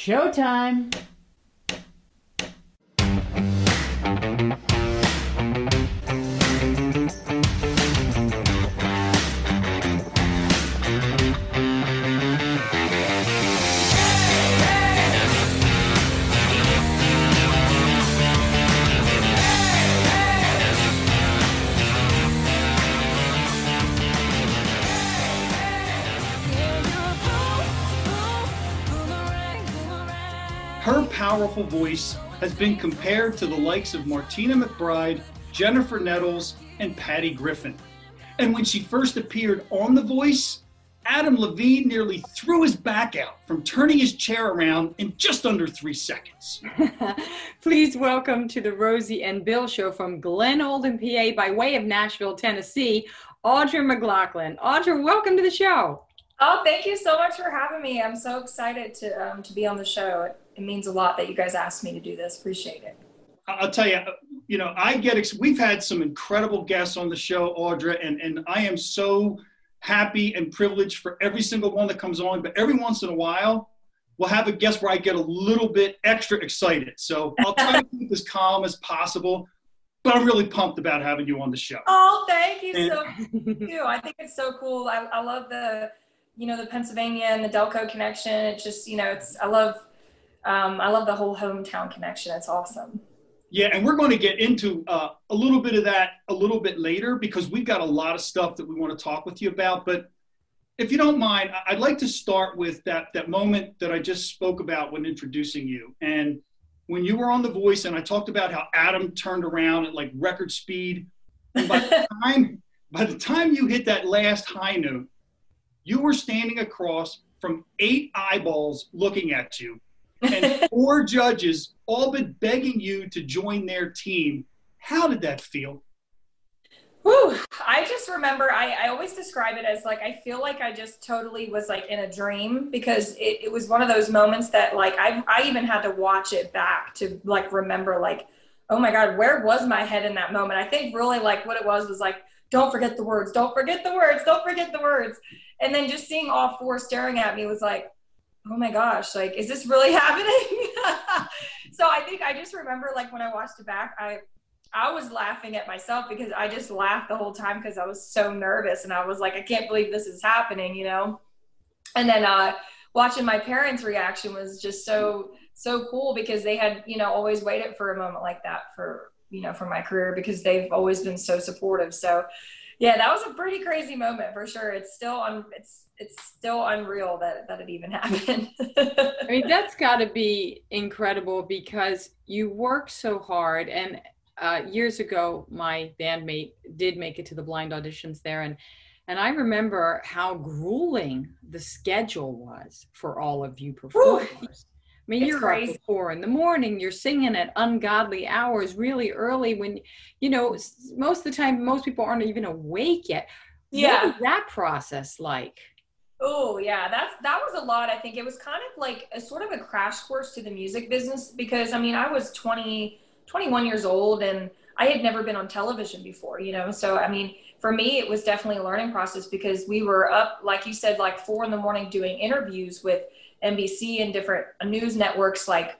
Showtime! Powerful voice has been compared to the likes of Martina McBride, Jennifer Nettles, and Patty Griffin. And when she first appeared on The Voice, Adam Levine nearly threw his back out from turning his chair around in just under three seconds. Please welcome to the Rosie and Bill show from Glenolden, PA, by way of Nashville, Tennessee, Audra McLaughlin. Audra, welcome to the show. Oh, thank you so much for having me. I'm so excited to um, to be on the show. It, it means a lot that you guys asked me to do this. Appreciate it. I'll tell you, you know, I get, ex- we've had some incredible guests on the show, Audra, and, and I am so happy and privileged for every single one that comes on. But every once in a while, we'll have a guest where I get a little bit extra excited. So I'll try to keep as calm as possible. But I'm really pumped about having you on the show. Oh, thank you And- so much. I think it's so cool. I, I love the, you know, the Pennsylvania and the Delco connection. It's just, you know, it's I love, um, I love the whole hometown connection. It's awesome. Yeah, and we're going to get into uh, a little bit of that a little bit later because we've got a lot of stuff that we want to talk with you about. But if you don't mind, I'd like to start with that that moment that I just spoke about when introducing you. And when you were on The Voice, and I talked about how Adam turned around at like record speed. And by the time by the time you hit that last high note, you were standing across from eight eyeballs looking at you and four judges all but begging you to join their team. How did that feel? Whew. I just remember I, I always describe it as like I feel like I just totally was like in a dream because it, it was one of those moments that like I I even had to watch it back to like remember like oh my god where was my head in that moment I think really like what it was was like don't forget the words don't forget the words don't forget the words and then just seeing all four staring at me was like oh my gosh like is this really happening so I think I just remember like when I watched it back I I was laughing at myself because I just laughed the whole time because I was so nervous and I was like, I can't believe this is happening, you know? And then uh, watching my parents' reaction was just so, so cool because they had, you know, always waited for a moment like that for, you know, for my career because they've always been so supportive. So, yeah, that was a pretty crazy moment for sure. It's still un- it's it's still unreal that that it even happened. I mean, that's got to be incredible because you work so hard. And uh, years ago, my bandmate did make it to the blind auditions there, and and I remember how grueling the schedule was for all of you performers. I mean, It's you're crazy. up four in the morning. You're singing at ungodly hours, really early. When you know most of the time, most people aren't even awake yet. Yeah. What was that process like? Oh yeah, that's that was a lot. I think it was kind of like a sort of a crash course to the music business because I mean I was 20, 21 years old and I had never been on television before, you know. So I mean, for me it was definitely a learning process because we were up, like you said, like four in the morning doing interviews with NBC and different news networks, like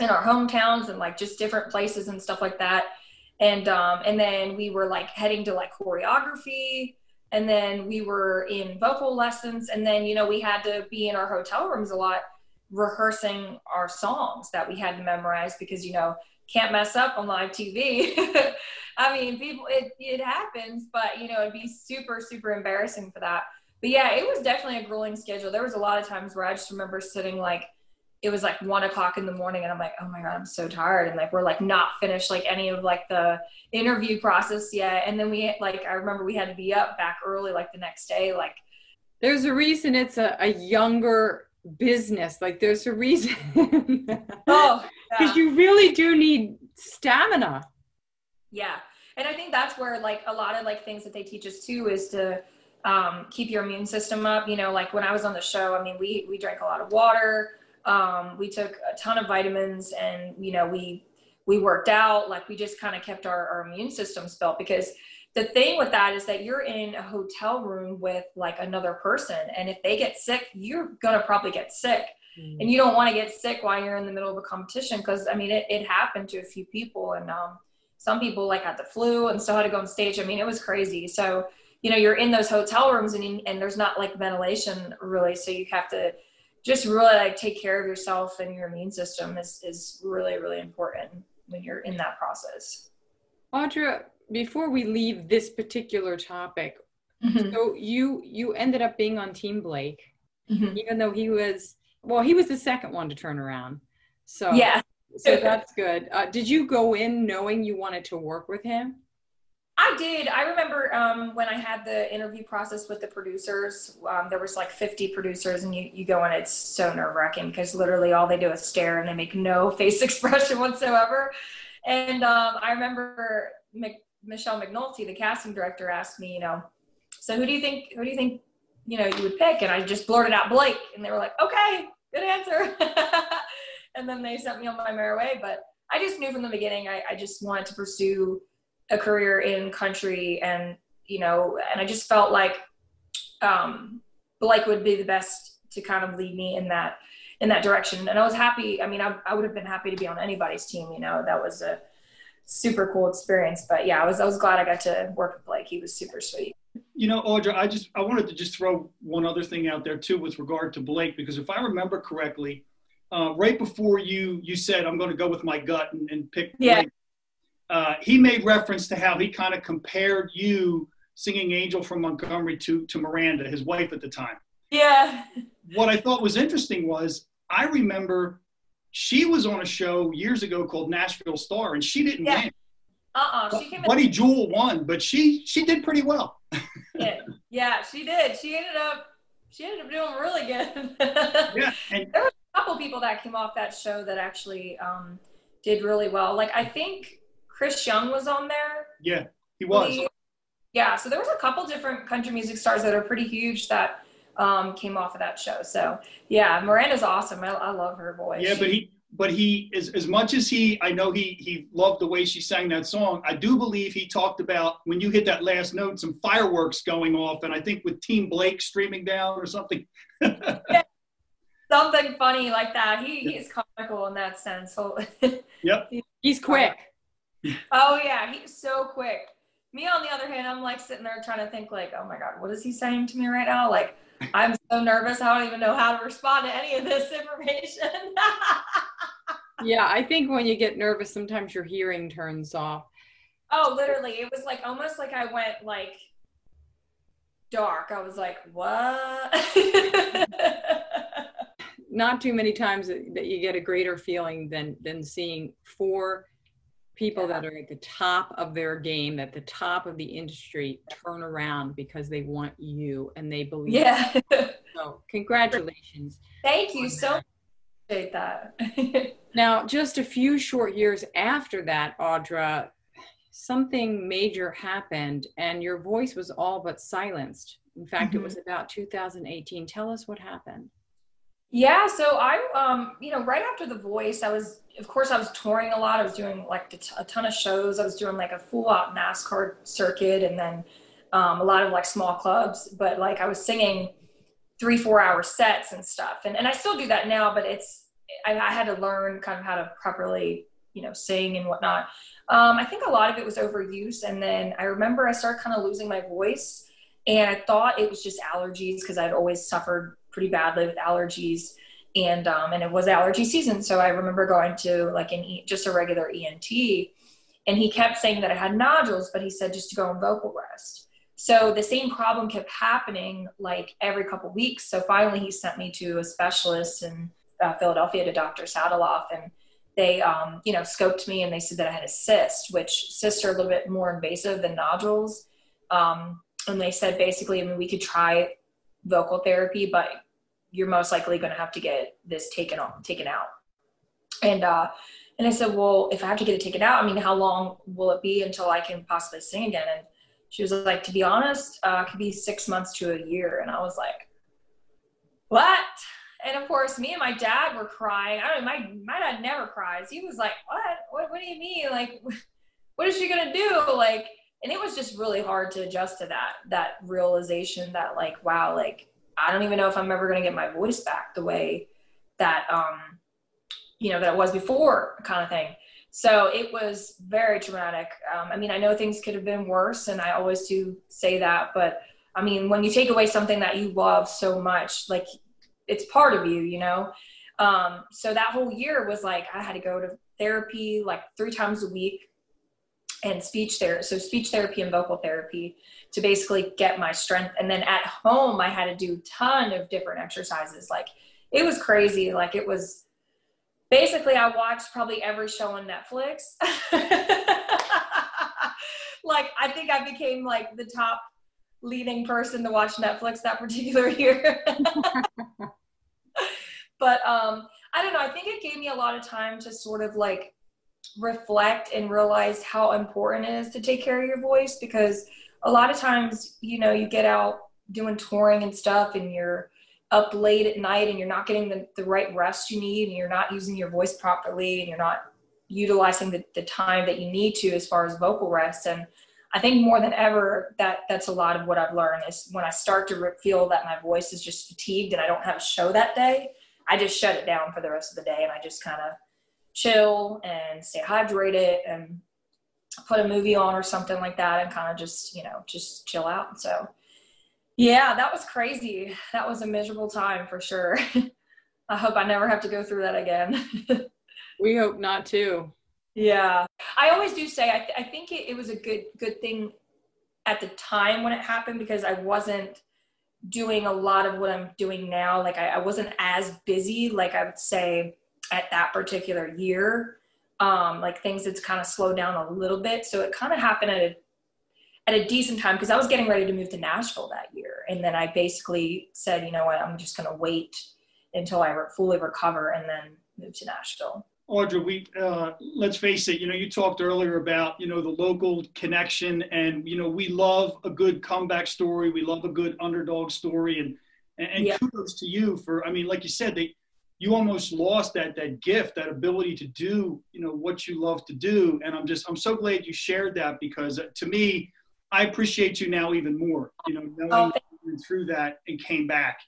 in our hometowns and like just different places and stuff like that. And um, and then we were like heading to like choreography. And then we were in vocal lessons. And then you know we had to be in our hotel rooms a lot rehearsing our songs that we had to memorize because you know can't mess up on live tv i mean people it, it happens but you know it'd be super super embarrassing for that but yeah it was definitely a grueling schedule there was a lot of times where i just remember sitting like it was like one o'clock in the morning and i'm like oh my god i'm so tired and like we're like not finished like any of like the interview process yet and then we like i remember we had to be up back early like the next day like There's a reason it's a, a younger business. Like there's a reason. oh Because you really do need stamina. yeah and i think that's where like a lot of like things that they teach us too is to um, keep your immune system up you know like when i was on the show i mean we we drank a lot of water um, we took a ton of vitamins and you know we we worked out like we just kind of kept our, our immune systems built because the thing with that is that you're in a hotel room with like another person and if they get sick you're gonna probably get sick mm. and you don't want to get sick while you're in the middle of a competition because I mean it, it happened to a few people and um, some people like had the flu and still had to go on stage. I mean it was crazy. So you know you're in those hotel rooms and and there's not like ventilation really, so you have to just really like take care of yourself and your immune system is is really really important when you're in that process. Audra, before we leave this particular topic, mm-hmm. so you you ended up being on Team Blake, mm-hmm. even though he was well, he was the second one to turn around. So yeah, so that's good. Uh, did you go in knowing you wanted to work with him? I did. I remember um, when I had the interview process with the producers. Um, there was like 50 producers, and you, you go in. It's so nerve wracking because literally all they do is stare and they make no face expression whatsoever. And um, I remember Mc, Michelle McNulty, the casting director, asked me, you know, so who do you think? Who do you think? You know, you would pick? And I just blurted out Blake, and they were like, okay, good answer. and then they sent me on my merry way. But I just knew from the beginning I, I just wanted to pursue a career in country and you know and i just felt like um blake would be the best to kind of lead me in that in that direction. And i was happy i mean i, I would have been happy to be on anybody's team you know that was a super cool experience. But yeah i was i was glad i got to work with blake. He was super sweet. You know audra i just i wanted to just throw one other thing out there too with regard to blake because if i remember correctly uh, right before you you said i'm going to go with my gut and, and pick yeah. blake uh, he made reference to how he kind of compared you singing Angel from Montgomery to, to Miranda, his wife at the time. Yeah. What I thought was interesting was I remember she was on a show years ago called Nashville Star, and she didn't yeah. win. Uh-uh. She came Buddy in- Jewell won, but she she did pretty well. yeah. yeah, she did. She ended up she ended up doing really good. yeah, and there were a couple people that came off that show that actually um, did really well. Like I think Chris Young was on there. Yeah, he was. He, yeah, so there was a couple different country music stars that are pretty huge that um, came off of that show. So yeah, Miranda's awesome. I, I love her voice. Yeah, but he but he as as much as he I know he he loved the way she sang that song. I do believe he talked about when you hit that last note, some fireworks going off, and I think with Team Blake streaming down or something. something funny like that. He he's comical in that sense. So yep, he's quick oh yeah, he's so quick. Me on the other hand, I'm like sitting there trying to think like, oh my god, what is he saying to me right now? Like I'm so nervous, I don't even know how to respond to any of this information. yeah, I think when you get nervous, sometimes your hearing turns off. Oh, literally, it was like almost like I went like dark. I was like, what? Not too many times that you get a greater feeling than than seeing four people that are at the top of their game, at the top of the industry, turn around because they want you and they believe. Yeah. so congratulations. Thank you so much. Appreciate that. now, just a few short years after that, Audra, something major happened and your voice was all but silenced. In fact, mm-hmm. it was about 2018. Tell us what happened. Yeah, so I, um, you know, right after The Voice, I was, of course, I was touring a lot. I was doing like a ton of shows. I was doing like a full out NASCAR circuit and then um, a lot of like small clubs. But like I was singing three, four hour sets and stuff. And, and I still do that now, but it's, I, I had to learn kind of how to properly, you know, sing and whatnot. Um, I think a lot of it was overuse. And then I remember I started kind of losing my voice. And I thought it was just allergies because I'd always suffered pretty badly with allergies. And um, and it was allergy season. So i remember going to like an e- just a regular ent and he kept saying that i had nodules but he said just to go on vocal rest. So the same problem kept happening like every couple weeks. So finally he sent me to a specialist in uh, philadelphia to dr Sataloff and they um, you know scoped me and they said that i had a cyst which cysts are a little bit more invasive than nodules. Um, and they said basically I mean, we could try vocal therapy but you're most likely going to have to get this taken off, taken out. And, uh, and I said, well, if I have to get it taken out, I mean, how long will it be until I can possibly sing again? And she was like, to be honest, uh, it could be six months to a year. And I was like, what? And of course, me and my dad were crying. I don't know, my, my dad never cries. He was like, what? What, what do you mean? Like, what is she going to do? Like, and it was just really hard to adjust to that, that realization that like, wow, like I don't even know if I'm ever going to get my voice back the way that um, you know that it was before kind of thing. So it was very traumatic. Um, i mean i know things could have been worse and i always do say that but i mean when you take away something that you love so much like it's part of you you know? Um, so that whole year was like i had to go to therapy like three times a week and speech therapy so speech therapy and vocal therapy to basically get my strength and then at home i had to do a ton of different exercises like it was crazy like it was basically I watched probably every show on Netflix. like I think I became like the top leading person to watch Netflix that particular year. but um I don't know, I think it gave me a lot of time to sort of like reflect and realize how important it is to take care of your voice because a lot of times, you know, you get out doing touring and stuff and you're up late at night and you're not getting the, the right rest you need and you're not using your voice properly and you're not utilizing the, the time that you need to as far as vocal rest. And i think more than ever that that's a lot of what i've learned is when i start to feel that my voice is just fatigued and i don't have a show that day i just shut it down for the rest of the day and i just kind of chill and stay hydrated and put a movie on or something like that and kind of just you know just chill out so yeah, that was crazy. That was a miserable time for sure. I hope I never have to go through that again. we hope not too. Yeah. I always do say I, th- I think it, it was a good good thing at the time when it happened because I wasn't doing a lot of what I'm doing now. Like I, I wasn't as busy, like I would say at that particular year. Um, like things had kind of slowed down a little bit. So it kind of happened at a at a decent time because I was getting ready to move to Nashville that year. And then I basically said, you know what, I'm just going to wait until I fully recover and then move to Nashville. Audra, we uh, let's face it. You know, you talked earlier about you know the local connection, and you know we love a good comeback story. We love a good underdog story, and and, and yeah. kudos to you for. I mean, like you said, they you almost lost that that gift, that ability to do you know what you love to do, and I'm just I'm so glad you shared that because uh, to me, I appreciate you now even more, you know, knowing oh, you through that and came back.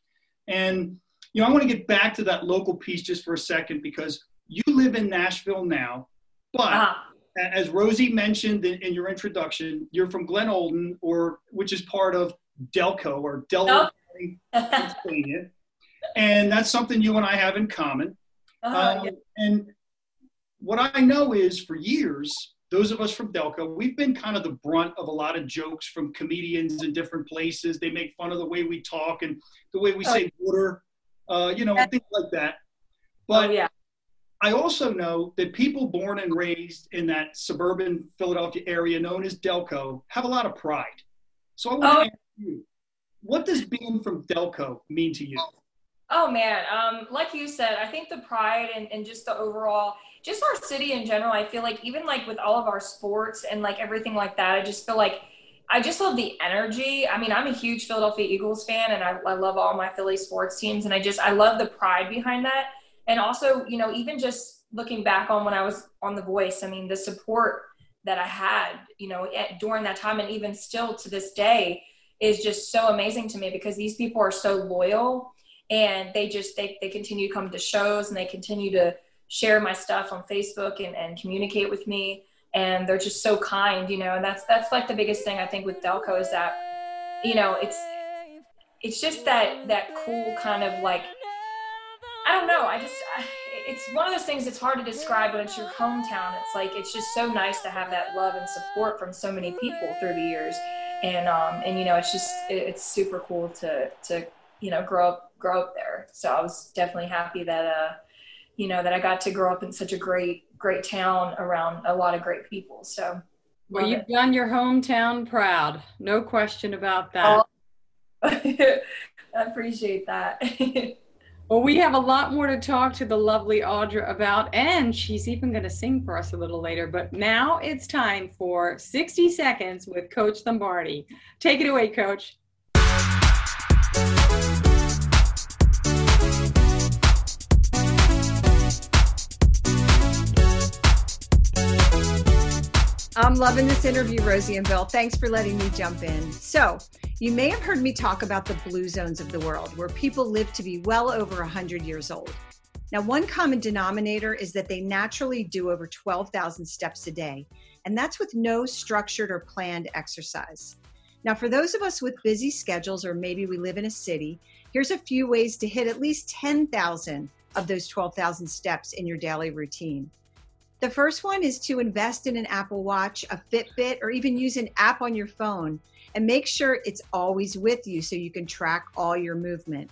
And, you know, I want to get back to that local piece just for a second because you live in Nashville now, but uh-huh. as Rosie mentioned in, in, your introduction, you're from Glenolden, or which is part of Delco or Pennsylvania. and that's something you and I have in common. Uh-huh, um, yeah. And what I know is for years, those of us from Delco, we've been kind of the brunt of a lot of jokes from comedians in different places. They make fun of the way we talk and the way we oh. say water, uh, you know, things like that. But oh, yeah. I also know that people born and raised in that suburban Philadelphia area known as Delco have a lot of pride. So I want oh. to ask you, what does being from Delco mean to you? Oh man, um, like you said, I think the pride and, and just the overall – just our city in general, I feel like even like with all of our sports and like everything like that, I just feel like I just love the energy. I mean, I'm a huge Philadelphia Eagles fan and I, I love all my Philly sports teams. And I just, I love the pride behind that. And also, you know, even just looking back on when I was on The Voice, I mean, the support that I had, you know, at, during that time and even still to this day is just so amazing to me because these people are so loyal and they just, they, they continue to come to shows and they continue to, share my stuff on Facebook and, and communicate with me. And they're just so kind, you know, and that's, that's like the biggest thing I think with Delco is that, you know, it's, it's just that, that cool kind of like, I don't know. I just, I, it's one of those things that's hard to describe when it's your hometown. It's like, it's just so nice to have that love and support from so many people through the years. And, um, and, you know, it's just, it, it's super cool to, to, you know, grow up, grow up there. So I was definitely happy that, uh, you know that I got to grow up in such a great great town around a lot of great people. So well, you've it. done your hometown proud, no question about that. Oh, I appreciate that. well, we have a lot more to talk to the lovely Audra about, and she's even going to sing for us a little later. But now it's time for 60 seconds with Coach Lombardi. Take it away, Coach. I'm loving this interview, Rosie and Bill. Thanks for letting me jump in. So, you may have heard me talk about the blue zones of the world where people live to be well over 100 years old. Now, one common denominator is that they naturally do over 12,000 steps a day, and that's with no structured or planned exercise. Now, for those of us with busy schedules, or maybe we live in a city, here's a few ways to hit at least 10,000 of those 12,000 steps in your daily routine. The first one is to invest in an Apple Watch, a Fitbit, or even use an app on your phone and make sure it's always with you so you can track all your movement.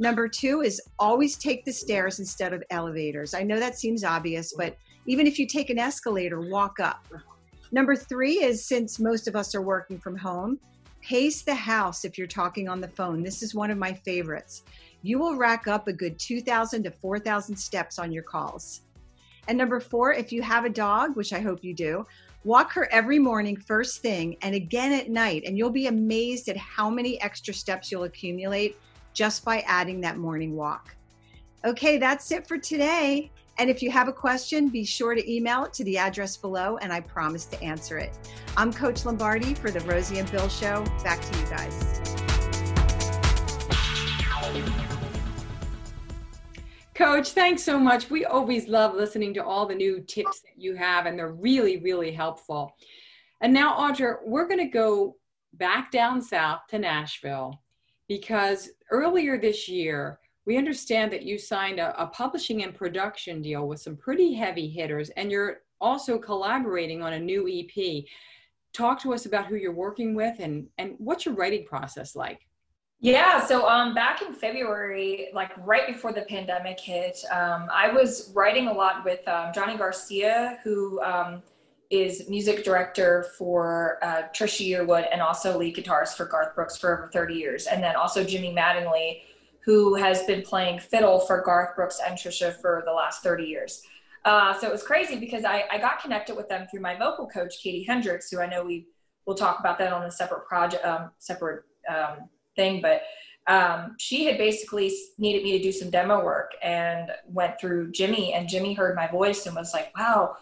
Number two is always take the stairs instead of elevators. I know that seems obvious, but even if you take an escalator, walk up. Number three is since most of us are working from home, pace the house if you're talking on the phone. This is one of my favorites. You will rack up a good 2,000 to 4,000 steps on your calls. And number four, if you have a dog, which I hope you do, walk her every morning first thing and again at night, and you'll be amazed at how many extra steps you'll accumulate just by adding that morning walk. Okay, that's it for today. And if you have a question, be sure to email it to the address below, and I promise to answer it. I'm Coach Lombardi for the Rosie and Bill Show. Back to you guys. Coach, thanks so much. We always love listening to all the new tips that you have, and they're really, really helpful. And now, Audra, we're going to go back down south to Nashville because earlier this year, we understand that you signed a, a, publishing and production deal with some pretty heavy hitters, and you're also collaborating on a new EP. Talk to us about who you're working with and, and what's your writing process like? Yeah, so um, back in February, like right before the pandemic hit, um, I was writing a lot with um, Johnny Garcia, who um, is music director for uh, Trisha Yearwood and also lead guitarist for Garth Brooks for over 30 years. And then also Jimmy Mattingly, who has been playing fiddle for Garth Brooks and Trisha for the last 30 years. Uh, so it was crazy because I, I got connected with them through my vocal coach, Katie Hendricks, who I know we will talk about that on a separate project, um, separate um, thing. But um, she had basically needed me to do some demo work and went through Jimmy, and Jimmy heard my voice and was like, "Wow,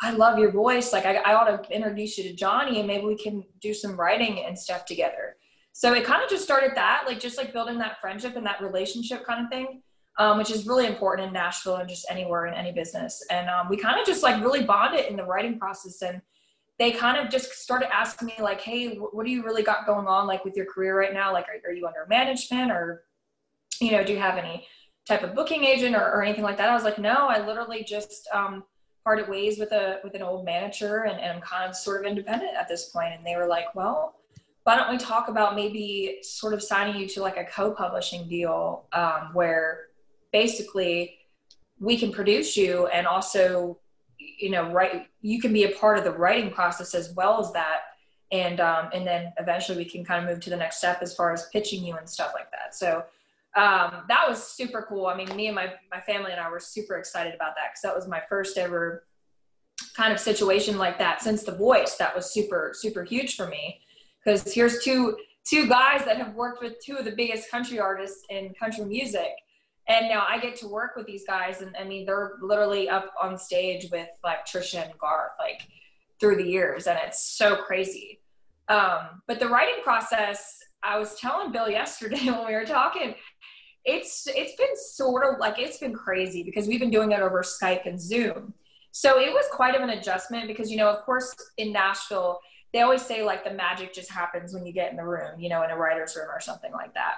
I love your voice. Like, I, I ought to introduce you to Johnny, and maybe we can do some writing and stuff together." So it kind of just started that, like just like building that friendship and that relationship kind of thing. Um, which is really important in Nashville and just anywhere in any business. And um, we kind of just like really bonded in the writing process. And they kind of just started asking me like, hey, what do you really got going on like with your career right now? Like, are, are you under management or, you know, do you have any type of booking agent or, or anything like that? I was like, no, I literally just um, parted ways with a with an old manager and, and I'm kind of sort of independent at this point. And they were like, well, why don't we talk about maybe sort of signing you to like a co-publishing deal um, where basically we can produce you and also you know write you can be a part of the writing process as well as that. And um, and then eventually we can kind of move to the next step as far as pitching you and stuff like that. So um, that was super cool. I mean me and my, my family and i were super excited about that because that was my first ever kind of situation like that since the voice. That was super super huge for me because here's two two guys that have worked with two of the biggest country artists in country music and now I get to work with these guys, and I mean, they're literally up on stage with like Trisha and Garth, like through the years, and it's so crazy. Um, but the writing process, I was telling Bill yesterday when we were talking, it's it's been sort of like it's been crazy because we've been doing it over Skype and Zoom. So it was quite of an adjustment because you know, of course, in Nashville, they always say like the magic just happens when you get in the room, you know, in a writer's room or something like that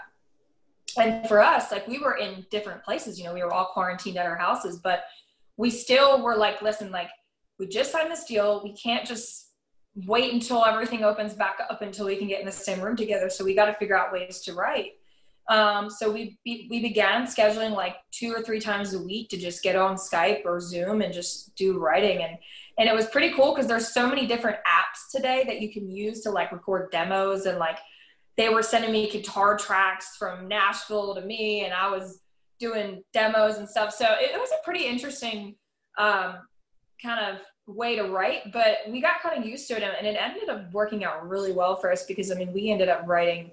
and for us like we were in different places you know we were all quarantined at our houses but we still were like listen like we just signed this deal. We can't just wait until everything opens back up until we can get in the same room together. So we got to figure out ways to write. Um, so we we began scheduling like two or three times a week to just get on Skype or Zoom and just do writing. And and it was pretty cool because there's so many different apps today that you can use to like record demos and like they were sending me guitar tracks from Nashville to me, and I was doing demos and stuff. So it, it was a pretty interesting um, kind of way to write, but we got kind of used to it, and it ended up working out really well for us because I mean, we ended up writing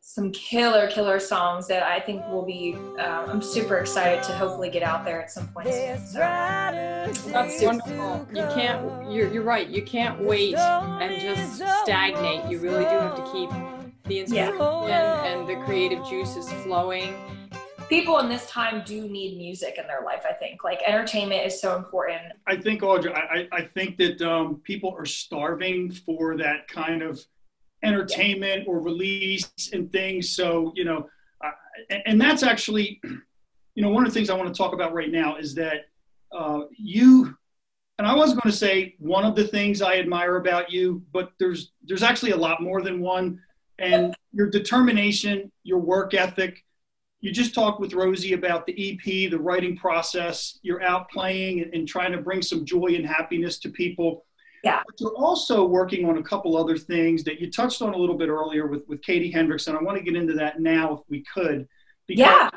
some killer, killer songs that I think will be. Um, I'm super excited to hopefully get out there at some point. Soon, so. That's wonderful. You can't. You're, you're right. You can't wait and just stagnate. You really do have to keep the inspiration yeah. and the creative juices flowing. people in this time do need music in their life. I think like entertainment is so important. I think Audra, I, I think that um, people are starving for that kind of entertainment or release and things. So you know, uh, and, and that's actually, you know, one of the things I want to talk about right now is that uh, you and I was going to say one of the things I admire about you, but there's there's actually a lot more than one. And your determination, your work ethic. You just talked with Rosie about the EP, the writing process. You're out playing and, and trying to bring some joy and happiness to people. Yeah. But you're also working on a couple other things that you touched on a little bit earlier with, with Katie Hendricks, and I want to get into that now if we could. Because yeah.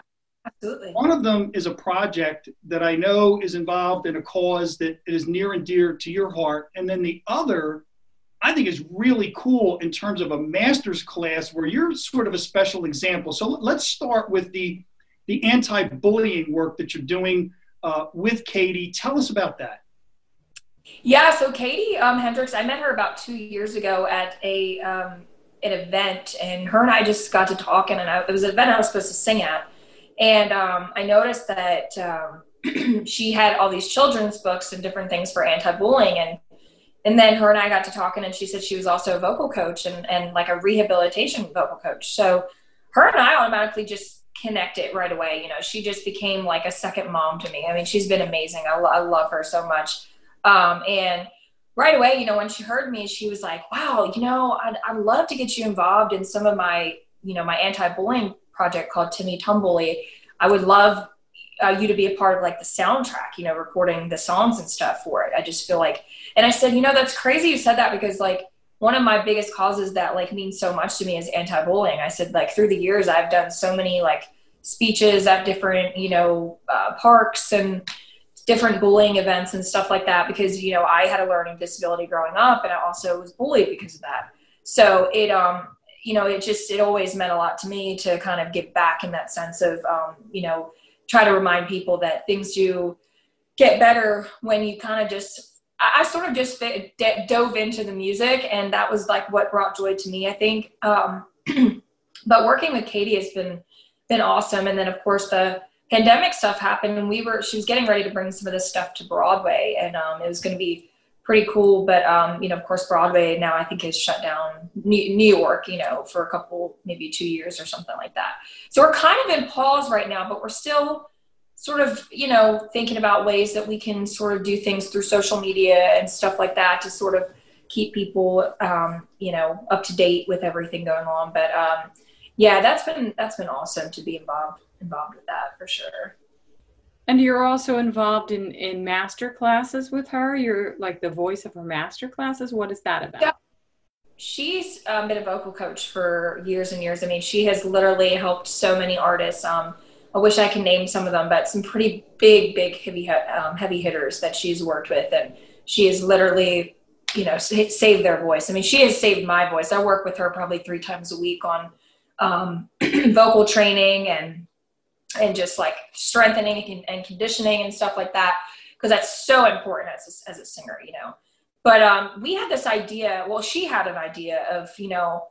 Absolutely. One of them is a project that I know is involved in a cause that is near and dear to your heart. And then the other, I think, is really cool in terms of a master's class where you're sort of a special example. So let's start with the, the anti bullying work that you're doing uh, with Katie. Tell us about that. Yeah, so Katie um, Hendricks, I met her about two years ago at a um, an event, and her and I just got to talking, and I, it was an event I was supposed to sing at and um, I noticed that um, she had all these children's books and different things for anti-bullying. And, and then her and I got to talking and she said she was also a vocal coach and, and like a rehabilitation vocal coach. So her and I automatically just connected right away. You know, she just became like a second mom to me. I mean, she's been amazing. I, I love her so much. Um, and right away, you know, when she heard me, she was like, wow, you know, I'd, I'd love to get you involved in some of my, you know, my anti-bullying project called Timmy Tumbly. I would love uh, you to be a part of like the soundtrack, you know, recording the songs and stuff for it. I just feel like, and I said, you know, that's crazy you said that because like one of my biggest causes that like means so much to me is anti-bullying. I said like through the years I've done so many like speeches at different, you know, uh, parks and different bullying events and stuff like that because you know I had a learning disability growing up and I also was bullied because of that. So it um you know, it just, it always meant a lot to me to kind of give back in that sense of, um, you know, try to remind people that things do get better when you kind of just, I, I sort of just fit, d- dove into the music and that was like what brought joy to me, I think. Um, but working with Katie has been, been awesome. And then of course the pandemic stuff happened and we were, she was getting ready to bring some of this stuff to Broadway and um, it was going to be pretty cool. But um, you know, of course, Broadway now I think has shut down. New York, you know, for a couple, maybe two years or something like that. So we're kind of in pause right now, but we're still sort of, you know, thinking about ways that we can sort of do things through social media and stuff like that to sort of keep people, um, you know, up to date with everything going on. But um, yeah, that's been that's been awesome to be involved involved with that for sure. And you're also involved in in master classes with her. You're like the voice of her master classes. What is that about? Yeah. She's um, been a vocal coach for years and years. I mean, she has literally helped so many artists. Um, I wish I could name some of them, but some pretty big, big heavy um, heavy hitters that she's worked with, and she has literally, you know, saved their voice. I mean, she has saved my voice. I work with her probably three times a week on um, vocal training and and just like strengthening and conditioning and stuff like that because that's so important as a, as a singer you know? But um, we had this idea well she had an idea of you know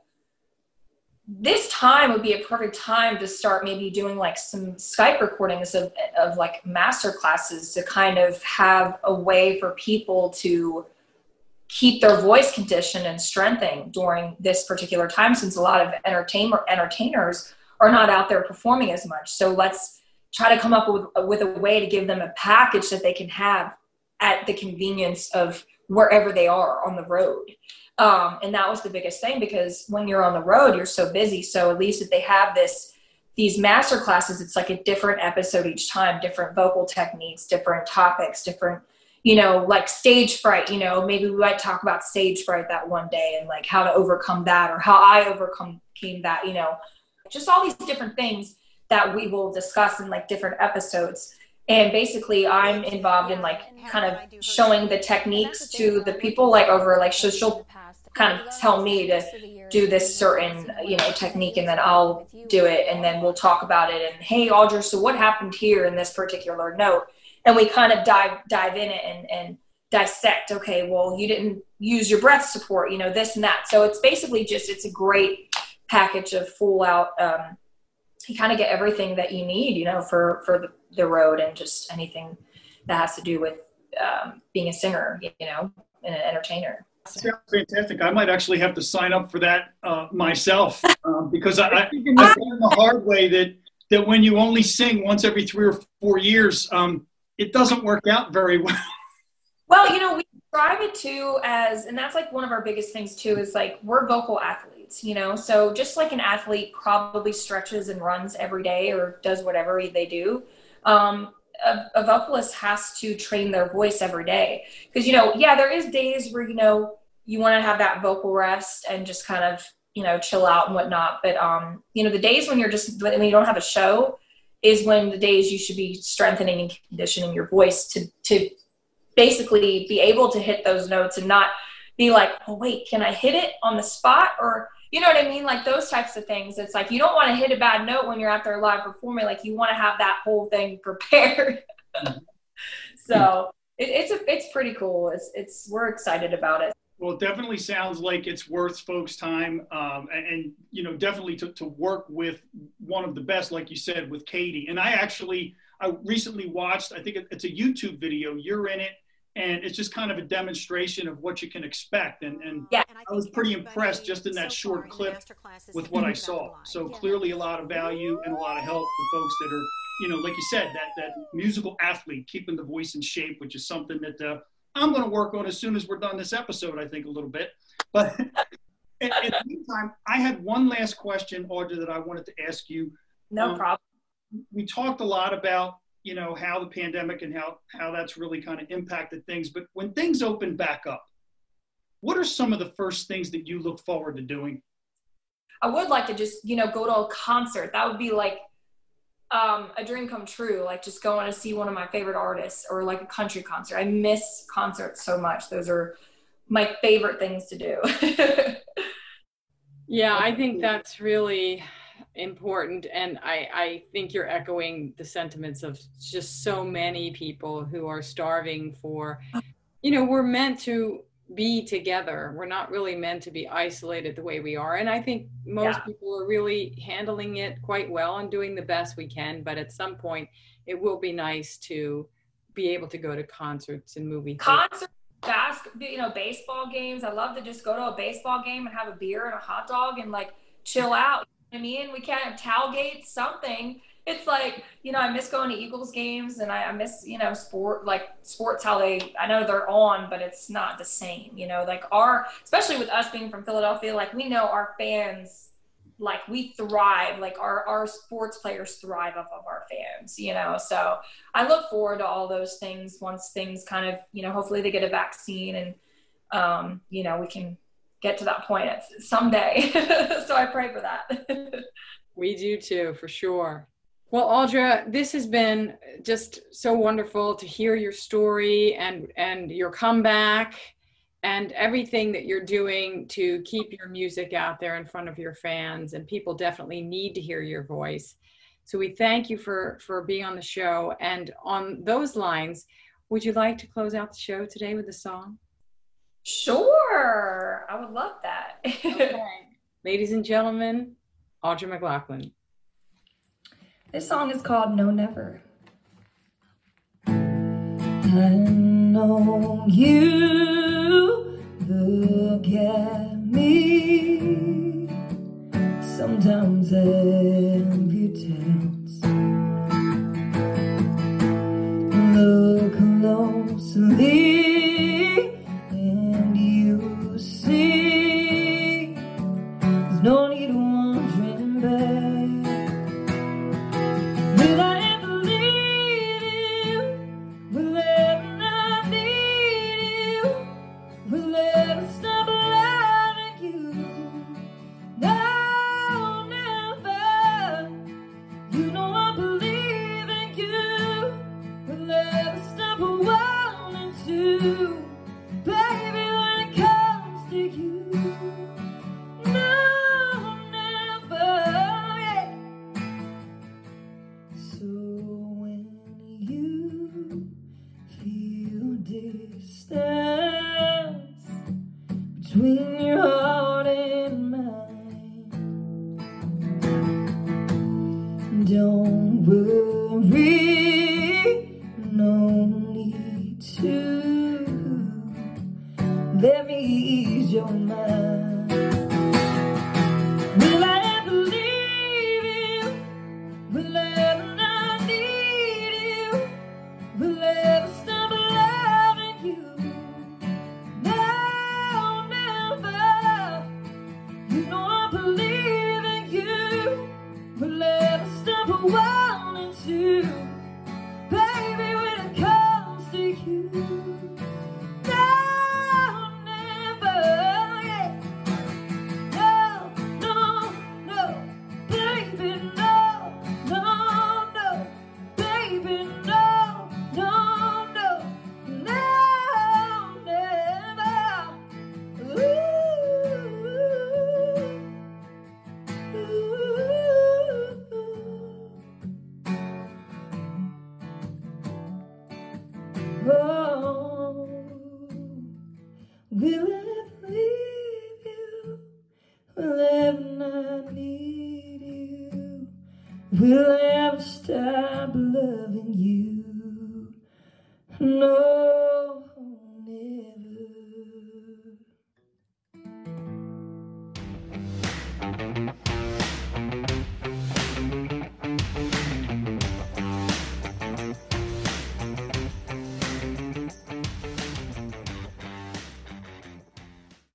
this time would be a perfect time to start maybe doing like some skype recordings of, of like master classes to kind of have a way for people to keep their voice conditioned and strengthening during this particular time since a lot of entertainer entertainers are not out there performing as much. So let's try to come up with, with a way to give them a package that they can have at the convenience of wherever they are on the road. Um, and that was the biggest thing because when you're on the road, you're so busy. So at least if they have this, these master classes, it's like a different episode each time, different vocal techniques, different topics, different, you know, like stage fright, you know, maybe we might talk about stage fright that one day and like how to overcome that or how I overcome came that, you know, just all these different things that we will discuss in like different episodes. And basically i'm involved in like kind of showing the techniques to the people like over like so she'll kind of tell me to do this certain you know technique and then i'll do it and then we'll talk about it and hey audra so what happened here in this particular note? And we kind of dive dive in it and and dissect okay well you didn't use your breath support you know this and that. So it's basically just it's a great package of full out, um, you kind of get everything that you need, you know, for for the, the road and just anything that has to do with um, being a singer, you know, and an entertainer. Sounds fantastic. I might actually have to sign up for that uh, myself um, because I, I, I learned the hard way that that when you only sing once every three or four years, um, it doesn't work out very well. Well, you know, we describe it too as, and that's like one of our biggest things too, is like we're vocal athletes, you know? So just like an athlete probably stretches and runs every day or does whatever they do, um, a, a vocalist has to train their voice every day. Because, you know, yeah, there is days where, you know, you want to have that vocal rest and just kind of, you know, chill out and whatnot. But, um, you know, the days when you're just, when you don't have a show, is when the days you should be strengthening and conditioning your voice to to basically be able to hit those notes and not be like, oh wait, can I hit it on the spot or you know what I mean? Like those types of things. It's like you don't want to hit a bad note when you're out there live performing. Like you want to have that whole thing prepared. so it, it's a, it's pretty cool. It's it's we're excited about it. Well, it definitely sounds like it's worth folks' time, um, and, and, you know, definitely to, to work with one of the best, like you said, with Katie. And I actually, I recently watched, I think it's a YouTube video. You're in it, and it's just kind of a demonstration of what you can expect. And, and yeah, I was pretty impressed just in that short clip with what I saw. So clearly, a lot of value and a lot of help for folks that are, you know, like you said, that that musical athlete keeping the voice in shape, which is something that. Uh, I'm going to work on as soon as we're done this episode, I think, a little bit. But in, in, the meantime, I had one last question, Audra, that I wanted to ask you. No um, problem. We talked a lot about, you know, how the pandemic and how, how that's really kind of impacted things. But when things open back up, what are some of the first things that you look forward to doing? I would like to just, you know, go to a concert. That would be like um, a dream come true, like just going to see one of my favorite artists or like a country concert. I miss concerts so much. Those are my favorite things to do. yeah, I think that's really important. And I, I think you're echoing the sentiments of just so many people who are starving for, you know, we're meant to be together. We're not really meant to be isolated the way we are. And I think most yeah. people are really handling it quite well and doing the best we can. But at some point, it will be nice to be able to go to concerts and movie concerts. Basketball, you know, baseball games. I love to just go to a baseball game and have a beer and a hot dog and like chill out. I mean, we can't tailgate something. It's like you know i miss going to eagles games and I, I, miss you know sport like sports how they i know they're on but it's not the same you know? Like our especially with us being from philadelphia like we know our fans like we thrive like our our sports players thrive off of our fans you know? So i look forward to all those things once things kind of you know hopefully they get a vaccine and um you know we can get to that point someday so i pray for that we do too for sure well, Audra, this has been just so wonderful to hear your story and and your comeback and everything that you're doing to keep your music out there in front of your fans and people definitely need to hear your voice. So we thank you for for being on the show and on those lines, would you like to close out the show today with a song? Sure. I would love that. okay. Ladies and gentlemen, Audra McLaughlin. This song is called No Never. I know you look at me. Sometimes envy tells. Look